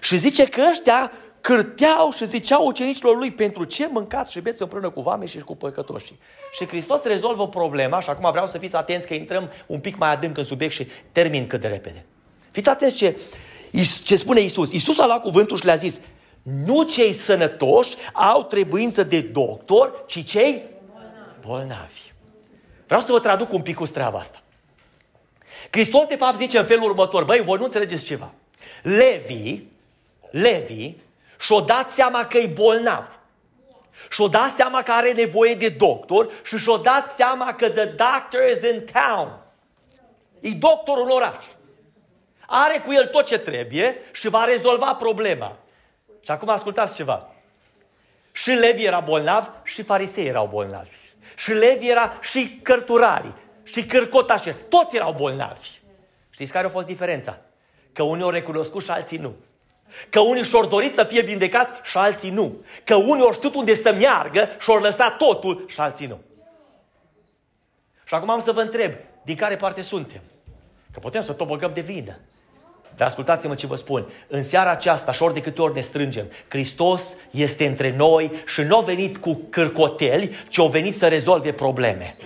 Și zice că ăștia cârteau și ziceau ucenicilor lui pentru ce mâncați și beți împreună cu vame și cu păcătoșii. Și Hristos rezolvă problema și acum vreau să fiți atenți că intrăm un pic mai adânc în subiect și termin cât de repede. Fiți atenți ce, ce spune Isus. Isus a luat cuvântul și le-a zis, nu cei sănătoși au trebuință de doctor, ci cei bolnavi. Vreau să vă traduc un pic cu treaba asta. Hristos de fapt zice în felul următor, băi, voi nu înțelegeți ceva. Levi, Levi, și-o dat seama că e bolnav. Și-o dat seama că are nevoie de doctor și și-o dat seama că the doctor is in town. E doctorul în oraș. Are cu el tot ce trebuie și va rezolva problema. Și acum ascultați ceva. Și Levi era bolnav și farisei erau bolnavi. Și Levi era și cărturarii și cărcotașe. Toți erau bolnavi. Știți care a fost diferența? Că unii au recunoscut și alții nu. Că unii și-au dorit să fie vindecați și alții nu. Că unii au știut unde să meargă și au lăsat totul și alții nu. Și acum am să vă întreb, din care parte suntem? Că putem să tobăgăm de vină. Dar ascultați-mă ce vă spun. În seara aceasta, și ori de câte ori ne strângem, Hristos este între noi și nu a venit cu cârcoteli, ci a venit să rezolve probleme.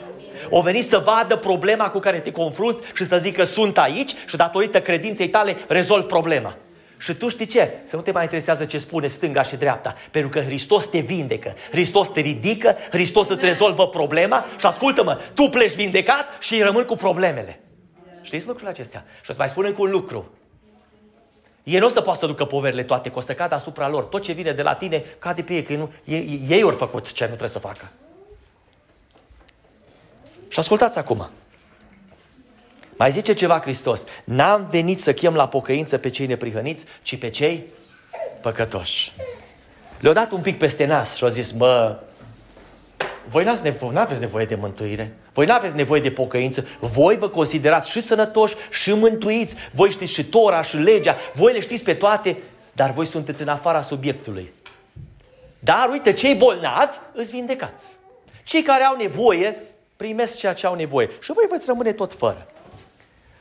O venit să vadă problema cu care te confrunți și să zică sunt aici și datorită credinței tale rezolv problema. Și tu știi ce? Să nu te mai interesează ce spune stânga și dreapta. Pentru că Hristos te vindecă, Hristos te ridică, Hristos îți rezolvă problema și ascultă-mă, tu pleci vindecat și rămân cu problemele. Știți lucrurile acestea? Și îți mai spun încă un lucru. Ei nu o să poată să ducă poverile toate, că o să cadă asupra lor. Tot ce vine de la tine cade pe ei, că nu, ei, ei au făcut ce nu trebuie să facă. Și ascultați acum. Mai zice ceva Hristos. N-am venit să chem la pocăință pe cei neprihăniți, ci pe cei păcătoși. Le-au dat un pic peste nas și au zis, mă, voi n-ați nevo- n-aveți nevoie de mântuire. Voi n-aveți nevoie de pocăință. Voi vă considerați și sănătoși și mântuiți. Voi știți și Tora și legea. Voi le știți pe toate, dar voi sunteți în afara subiectului. Dar uite, cei bolnavi îți vindecați. Cei care au nevoie primesc ceea ce au nevoie. Și voi veți rămâne tot fără.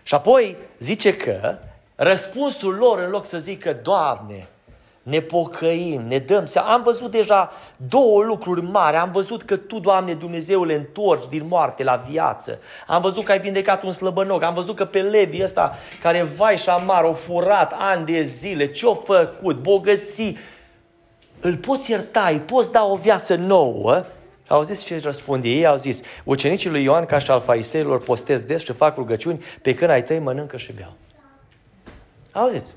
Și apoi zice că răspunsul lor, în loc să zică, Doamne, ne pocăim, ne dăm seama. Am văzut deja două lucruri mari. Am văzut că Tu, Doamne Dumnezeule, întorci din moarte la viață. Am văzut că ai vindecat un slăbănoc. Am văzut că pe Levi ăsta, care vai și amar, o furat ani de zile, ce-o făcut, bogății, îl poți ierta, îi poți da o viață nouă au zis ce răspunde ei, au zis, ucenicii lui Ioan ca și al faiseilor postez des și fac rugăciuni, pe când ai tăi mănâncă și beau. Auziți?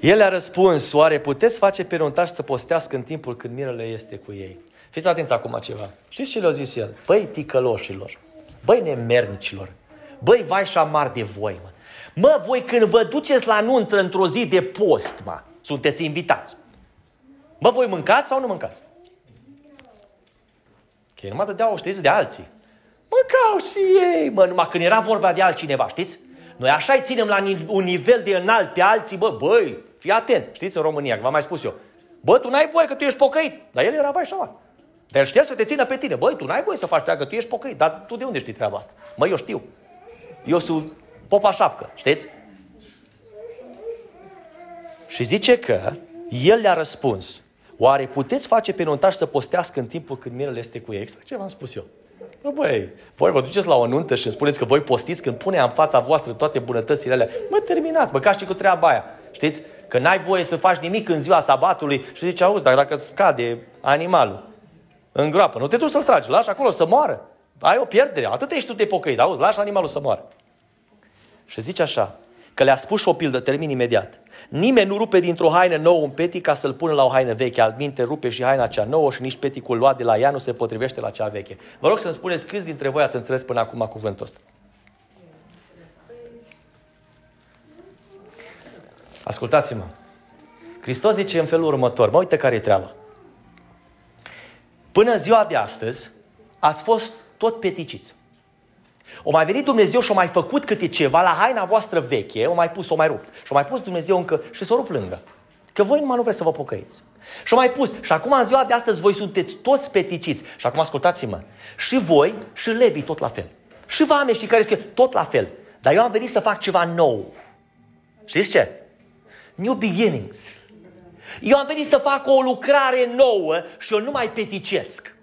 El a răspuns, oare puteți face pe nuntași să postească în timpul când mirele este cu ei? Fiți atenți acum ceva. Știți ce le-a zis el? Băi ticăloșilor, băi nemernicilor, băi vai și amar de voi, mă. Mă, voi când vă duceți la nuntă într-o zi de post, mă, sunteți invitați. Mă, voi mâncați sau nu mâncați? Că ei numai dădeau, știți, de alții. Mâncau și ei, mă, numai când era vorba de altcineva, știți? Noi așa îi ținem la un nivel de înalt pe alții, bă, băi, fii atent, știți, în România, că v-am mai spus eu. Bă, tu n-ai voie că tu ești pocăit. Dar el era vai așa. Dar el știa să te țină pe tine. Băi, tu n-ai voie să faci treabă, că tu ești pocăit. Dar tu de unde știi treaba asta? Mă, eu știu. Eu sunt popa șapcă, știți? Și zice că el le-a răspuns. Oare puteți face pe nuntași să postească în timpul când mirele este cu ei? Exact ce v-am spus eu. Bă, băi, voi vă duceți la o nuntă și îmi spuneți că voi postiți când pune în fața voastră toate bunătățile alea. Mă, terminați, mă, ca și cu treaba aia. Știți? Că n-ai voie să faci nimic în ziua sabatului și zici, auzi, dar dacă scade animalul în groapă, nu te duci să-l tragi, lași acolo să moară. Ai o pierdere, atât ești tu de pocăit, auzi, lași animalul să moară. Și zice așa, că le-a spus și o pildă, termin imediat. Nimeni nu rupe dintr-o haină nouă un petic ca să-l pună la o haină veche. Altminte rupe și haina cea nouă și nici peticul luat de la ea nu se potrivește la cea veche. Vă rog să-mi spuneți câți dintre voi ați înțeles până acum cuvântul ăsta. Ascultați-mă. Hristos zice în felul următor, mă uite care e treaba. Până în ziua de astăzi, ați fost tot peticiți. O mai venit Dumnezeu și o mai făcut câte ceva la haina voastră veche, o mai pus, o mai rupt. Și o mai pus Dumnezeu încă și s-o rup lângă. Că voi numai nu vreți să vă pocăiți. Și o mai pus. Și acum în ziua de astăzi voi sunteți toți peticiți. Și acum ascultați-mă. Și voi și levii tot la fel. Și vame și care scrie tot la fel. Dar eu am venit să fac ceva nou. Știți ce? New beginnings. Eu am venit să fac o lucrare nouă și eu nu mai peticesc.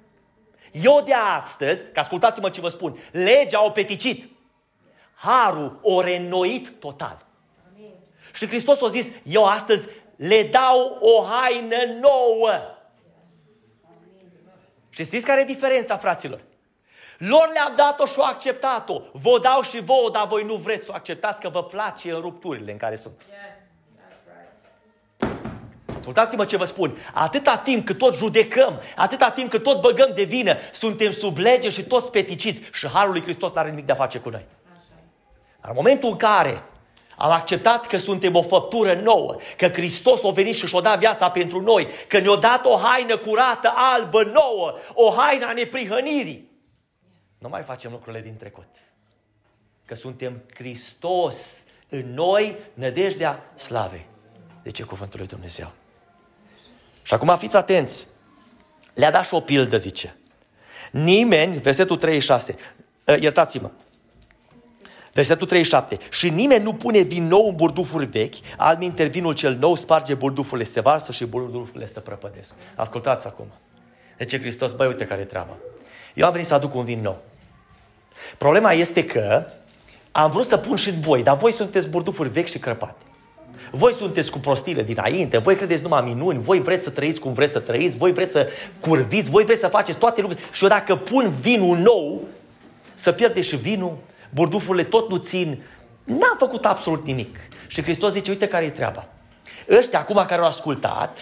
Eu de astăzi, că ascultați-mă ce vă spun, legea o peticit. Harul o renoit total. Amin. Și Hristos a zis, eu astăzi le dau o haină nouă. Și știți care e diferența, fraților? Lor le-am dat-o și-o acceptat-o. Vă dau și vouă, dar voi nu vreți să o acceptați că vă place în rupturile în care sunt. Ascultați-mă ce vă spun. Atâta timp cât tot judecăm, atâta timp cât tot băgăm de vină, suntem sub lege și toți peticiți și Harul lui Hristos nu are nimic de a face cu noi. Dar în momentul în care am acceptat că suntem o făptură nouă, că Hristos a venit și și-a dat viața pentru noi, că ne-a dat o haină curată, albă, nouă, o haină a neprihănirii. Nu mai facem lucrurile din trecut. Că suntem Hristos în noi, nădejdea slavei. De ce cuvântul lui Dumnezeu? Și acum fiți atenți. Le-a dat și o pildă, zice. Nimeni, versetul 36, iertați-mă, Versetul 37. Și nimeni nu pune vin nou în burdufuri vechi, alminter vinul cel nou sparge burdufurile, se varsă și burdufurile se prăpădesc. Ascultați acum. De ce Hristos? Băi, uite care e treaba. Eu am venit să aduc un vin nou. Problema este că am vrut să pun și în voi, dar voi sunteți burdufuri vechi și crăpate. Voi sunteți cu prostile dinainte, voi credeți numai minuni, voi vreți să trăiți cum vreți să trăiți, voi vreți să curviți, voi vreți să faceți toate lucrurile. Și eu dacă pun vinul nou, să pierde și vinul, burdufurile tot nu țin, n-am făcut absolut nimic. Și Hristos zice, uite care e treaba. Ăștia acum care au ascultat,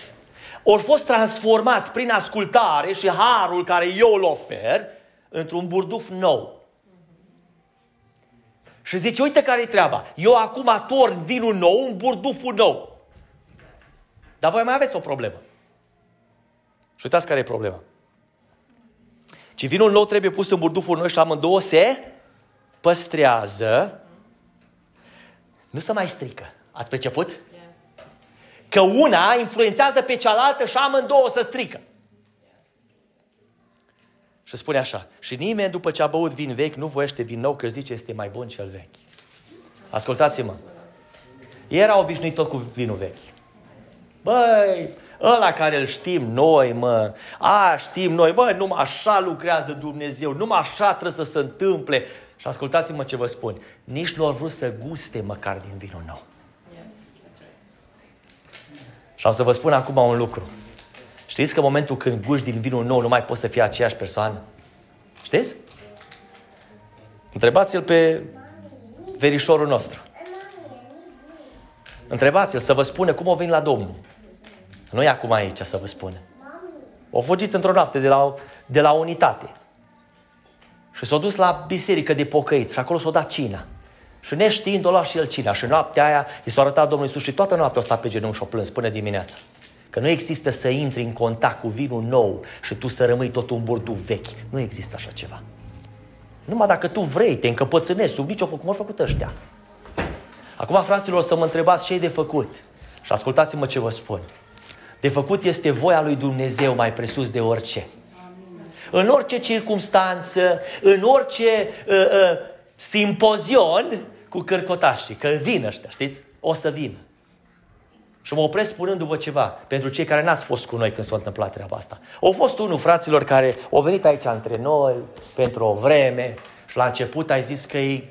au fost transformați prin ascultare și harul care eu îl ofer într-un burduf nou. Și zice, uite care e treaba. Eu acum torn vinul nou în burduful nou. Dar voi mai aveți o problemă. Și uitați care e problema. Ci vinul nou trebuie pus în burduful nou și amândouă se păstrează, nu se mai strică. Ați perceput? Că una influențează pe cealaltă și amândouă să strică. Și spune așa, și nimeni după ce a băut vin vechi nu voiește vin nou, că zice este mai bun cel vechi. Ascultați-mă. Era obișnuit tot cu vinul vechi. Băi, ăla care îl știm noi, mă, a, știm noi, băi, numai așa lucrează Dumnezeu, numai așa trebuie să se întâmple. Și ascultați-mă ce vă spun, nici nu au vrut să guste măcar din vinul nou. Și am să vă spun acum un lucru. Știți că în momentul când guși din vinul nou nu mai poți să fii aceeași persoană? Știți? Întrebați-l pe verișorul nostru. Întrebați-l să vă spune cum o vin la Domnul. Nu e acum aici să vă spune. O fugit într-o noapte de la, de la unitate. Și s-a dus la biserică de pocăiți și acolo s-a dat cina. Și neștiind, o lua și el cina. Și noaptea aia i s-a arătat Domnul Iisus și toată noaptea o stat pe genunchi și o plâns până dimineața. Că nu există să intri în contact cu vinul nou și tu să rămâi tot un burdu vechi. Nu există așa ceva. Numai dacă tu vrei, te încăpățânezi sub nicio făcut, cum au făcut ăștia. Acum, fraților, să mă întrebați ce e de făcut. Și ascultați-mă ce vă spun. De făcut este voia lui Dumnezeu mai presus de orice. În orice circunstanță, în orice uh, uh, simpozion cu cărcotașii, că vin ăștia, știți? O să vină. Și mă opresc spunându-vă ceva, pentru cei care n-ați fost cu noi când s-a întâmplat treaba asta. Au fost unul, fraților, care au venit aici între noi pentru o vreme și la început ai zis că e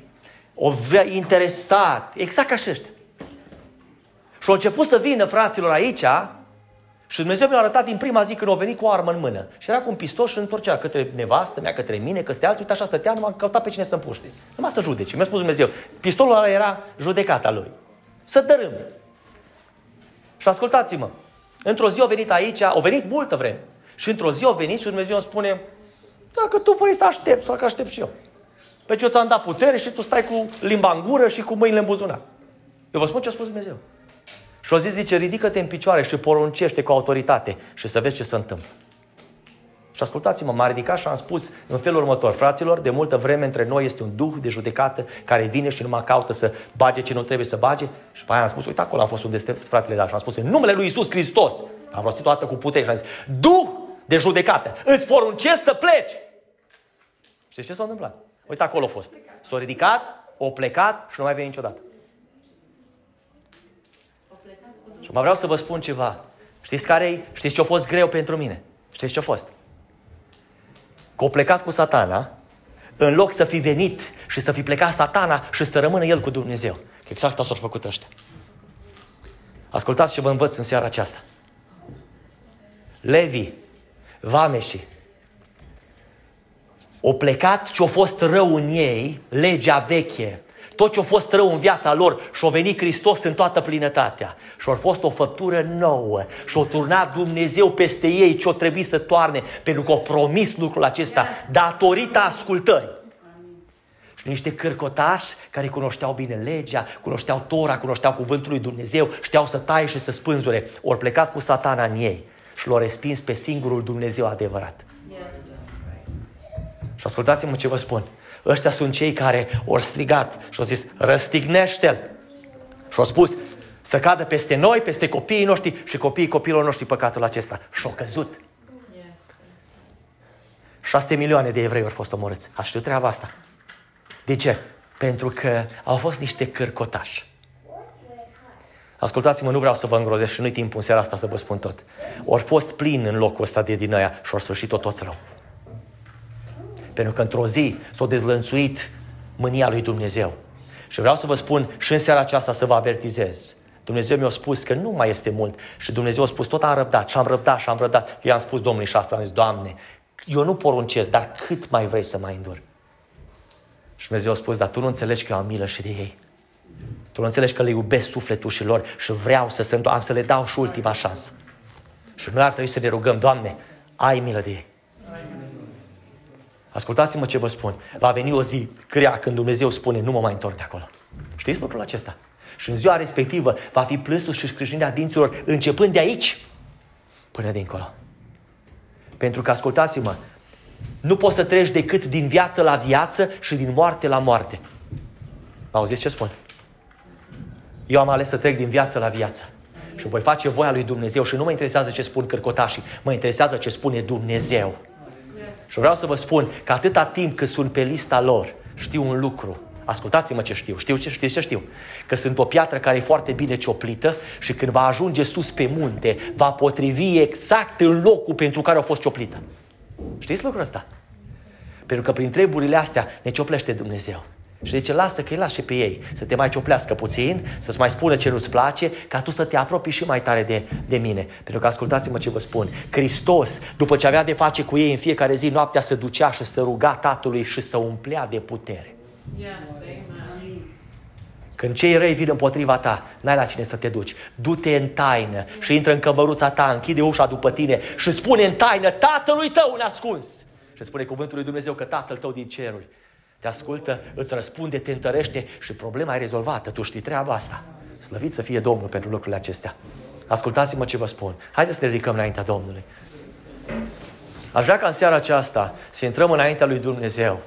o interesat, exact ca și ăștia. Și au început să vină, fraților, aici și Dumnezeu mi-a arătat din prima zi când au venit cu o armă în mână. Și era cu un pistol și întorcea către nevastă mea, către mine, că stea altul, uite așa stătea, numai căuta pe cine să împuște. Numai să judece. Mi-a spus Dumnezeu, pistolul ăla era judecata lui. Să dărâme. Și ascultați-mă, într-o zi au venit aici, au venit multă vreme. Și într-o zi au venit și Dumnezeu îmi spune, dacă tu vrei să aștept, să aștept și eu. Păi eu ți-am dat putere și tu stai cu limba în gură și cu mâinile în buzunar. Eu vă spun ce a spus Dumnezeu. Și o zi zice, ridică-te în picioare și poruncește cu autoritate și să vezi ce se întâmplă. Și ascultați-mă, m-a ridicat și am spus în felul următor, fraților, de multă vreme între noi este un duh de judecată care vine și nu mă caută să bage ce nu trebuie să bage. Și pe aia am spus, uite acolo am fost unde este fratele Dar și am spus, în numele lui Isus Hristos, am rostit o dată cu putere și am zis, duh de judecată, îți poruncesc să pleci. Știți ce s-a întâmplat? Uite acolo a fost. S-a ridicat, o plecat și nu mai vine niciodată. Și mai vreau să vă spun ceva. Știți care Știți ce a fost greu pentru mine? Știți ce a fost? Că a plecat cu satana, în loc să fi venit și să fi plecat satana și să rămână el cu Dumnezeu. Că exact asta s-au făcut ăștia. Ascultați ce vă învăț în seara aceasta. Levi, vameșii, o plecat ce a fost rău în ei, legea veche, tot ce a fost rău în viața lor și-a venit Hristos în toată plinătatea. Și a fost o făptură nouă și-a turnat Dumnezeu peste ei ce-o trebuie să toarne, pentru că a promis lucrul acesta datorită ascultării. Și niște cârcotași care cunoșteau bine legea, cunoșteau Tora, cunoșteau cuvântul lui Dumnezeu, știau să taie și să spânzure. Ori plecat cu satana în ei și l-au respins pe singurul Dumnezeu adevărat. Și ascultați-mă ce vă spun. Ăștia sunt cei care au strigat și au zis, răstignește-l. Și au spus, să cadă peste noi, peste copiii noștri și copiii copiilor noștri păcatul acesta. Și au căzut. Șase milioane de evrei au fost omorâți. Ați știut treaba asta? De ce? Pentru că au fost niște cârcotași. Ascultați-mă, nu vreau să vă îngrozesc și nu-i timpul în seara asta să vă spun tot. Ori fost plin în locul ăsta de din aia și ori sfârșit-o toți rău. Pentru că într-o zi s-a dezlănțuit mânia lui Dumnezeu. Și vreau să vă spun și în seara aceasta să vă avertizez. Dumnezeu mi-a spus că nu mai este mult. Și Dumnezeu a spus, tot am răbdat și am răbdat și am răbdat. Eu am spus Domnului și asta am zis, Doamne, eu nu poruncesc, dar cât mai vrei să mai îndur? Și Dumnezeu a spus, dar tu nu înțelegi că eu am milă și de ei. Tu nu înțelegi că le iubesc sufletul și lor și vreau să se am să le dau și ultima șansă. Și noi ar trebui să ne rugăm, Doamne, ai milă de ei. Ascultați-mă ce vă spun. Va veni o zi crea când Dumnezeu spune nu mă mai întorc de acolo. Știți lucrul acesta? Și în ziua respectivă va fi plânsul și scrâșnirea dinților începând de aici până dincolo. Pentru că, ascultați-mă, nu poți să treci decât din viață la viață și din moarte la moarte. Auziți ce spun? Eu am ales să trec din viață la viață. Și voi face voia lui Dumnezeu și nu mă interesează ce spun cărcotașii, mă interesează ce spune Dumnezeu. Și vreau să vă spun că atâta timp cât sunt pe lista lor, știu un lucru. Ascultați-mă ce știu. Știu ce știți ce știu? Că sunt o piatră care e foarte bine cioplită și când va ajunge sus pe munte, va potrivi exact în locul pentru care a fost cioplită. Știți lucrul ăsta? Pentru că prin treburile astea ne cioplește Dumnezeu. Și zice, lasă că îi lași pe ei să te mai cioplească puțin, să-ți mai spună ce nu-ți place, ca tu să te apropii și mai tare de, de mine. Pentru că ascultați-mă ce vă spun. Hristos, după ce avea de face cu ei în fiecare zi, noaptea să ducea și să ruga Tatălui și să umplea de putere. Yes, Când cei răi vin împotriva ta, n-ai la cine să te duci. Du-te în taină și intră în cămăruța ta, închide ușa după tine și spune în taină Tatălui tău un ascuns. Și spune cuvântul lui Dumnezeu că Tatăl tău din ceruri te ascultă, îți răspunde, te întărește și problema e rezolvată. Tu știi treaba asta. Slăvit să fie Domnul pentru lucrurile acestea. Ascultați-mă ce vă spun. Haideți să ne ridicăm înaintea Domnului. Aș vrea ca în seara aceasta să intrăm înaintea lui Dumnezeu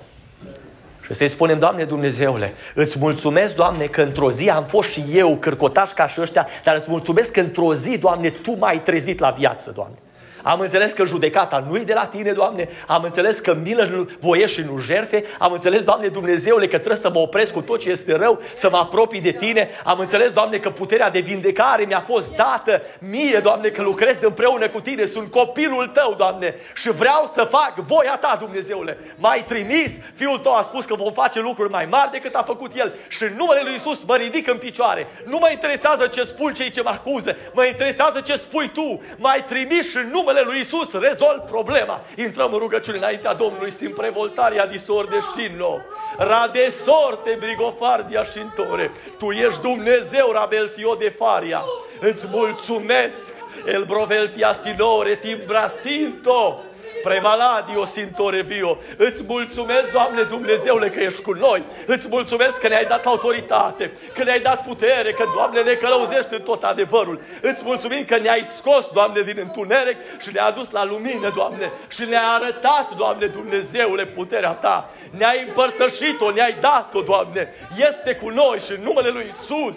și să-i spunem, Doamne Dumnezeule, îți mulțumesc, Doamne, că într-o zi am fost și eu cârcotaș ca și ăștia, dar îți mulțumesc că într-o zi, Doamne, Tu m-ai trezit la viață, Doamne. Am înțeles că judecata nu-i de la tine, Doamne. Am înțeles că milă nu voiești și nu jerfe. Am înțeles, Doamne Dumnezeule, că trebuie să mă opresc cu tot ce este rău, să mă apropii de tine. Am înțeles, Doamne, că puterea de vindecare mi-a fost dată mie, Doamne, că lucrez împreună cu tine. Sunt copilul tău, Doamne, și vreau să fac voia ta, Dumnezeule. M-ai trimis, fiul tău a spus că vom face lucruri mai mari decât a făcut el. Și în numele lui Isus mă ridic în picioare. Nu mă interesează ce spun cei ce mă acuză, mă interesează ce spui tu. M-ai trimis și în numele numele lui Isus rezolv problema. Intrăm în rugăciune înaintea Domnului, sim prevoltaria di sorde scinno. Rade sorte brigofardia și întore. Tu ești Dumnezeu, rabeltio de faria. Îți mulțumesc, el broveltia sinore, timbra sinto. Prevaladio Sintore Vio. Îți mulțumesc, Doamne Dumnezeule, că ești cu noi. Îți mulțumesc că ne-ai dat autoritate, că ne-ai dat putere, că, Doamne, ne călăuzești în tot adevărul. Îți mulțumim că ne-ai scos, Doamne, din întuneric și ne-ai adus la lumină, Doamne, și ne-ai arătat, Doamne Dumnezeule, puterea Ta. Ne-ai împărtășit-o, ne-ai dat-o, Doamne. Este cu noi și în numele Lui Isus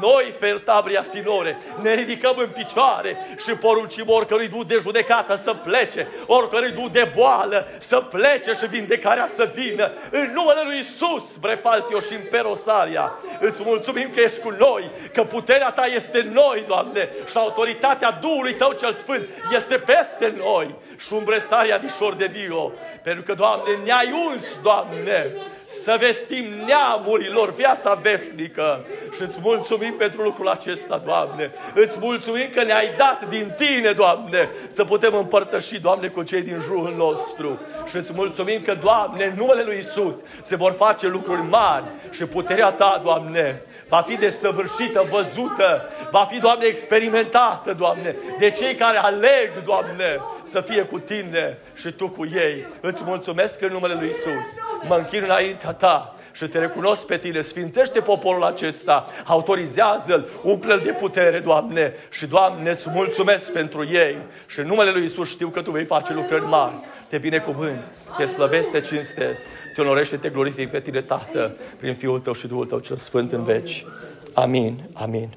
noi, Fertabria Sinore, ne ridicăm în picioare și poruncim oricărui du de judecată să plece, oricărui du de boală să plece și vindecarea să vină. În numele Lui Isus, Brefaltio și Imperosaria, îți mulțumim că ești cu noi, că puterea Ta este în noi, Doamne, și autoritatea Duhului Tău cel Sfânt este peste noi. Și umbresaria dișor de Dio, pentru că, Doamne, ne-ai uns, Doamne, să vestim neamurilor viața veșnică. Și îți mulțumim pentru lucrul acesta, Doamne. Îți mulțumim că ne-ai dat din Tine, Doamne, să putem împărtăși, Doamne, cu cei din jurul nostru. Și îți mulțumim că, Doamne, în numele Lui Isus se vor face lucruri mari și puterea Ta, Doamne, va fi desăvârșită, văzută, va fi, Doamne, experimentată, Doamne, de cei care aleg, Doamne, să fie cu Tine și Tu cu ei. Îți mulțumesc în numele Lui Isus. Mă închin înaintea Ta și te recunosc pe Tine. Sfințește poporul acesta, autorizează-l, umple de putere, Doamne. Și, Doamne, îți mulțumesc pentru ei. Și în numele Lui Isus știu că Tu vei face lucrări mari. Te binecuvânt, te slăvesc, te cinstesc, te onorește, te glorific pe Tine, Tată, prin Fiul Tău și Duhul Tău cel Sfânt în veci. Amin, amin.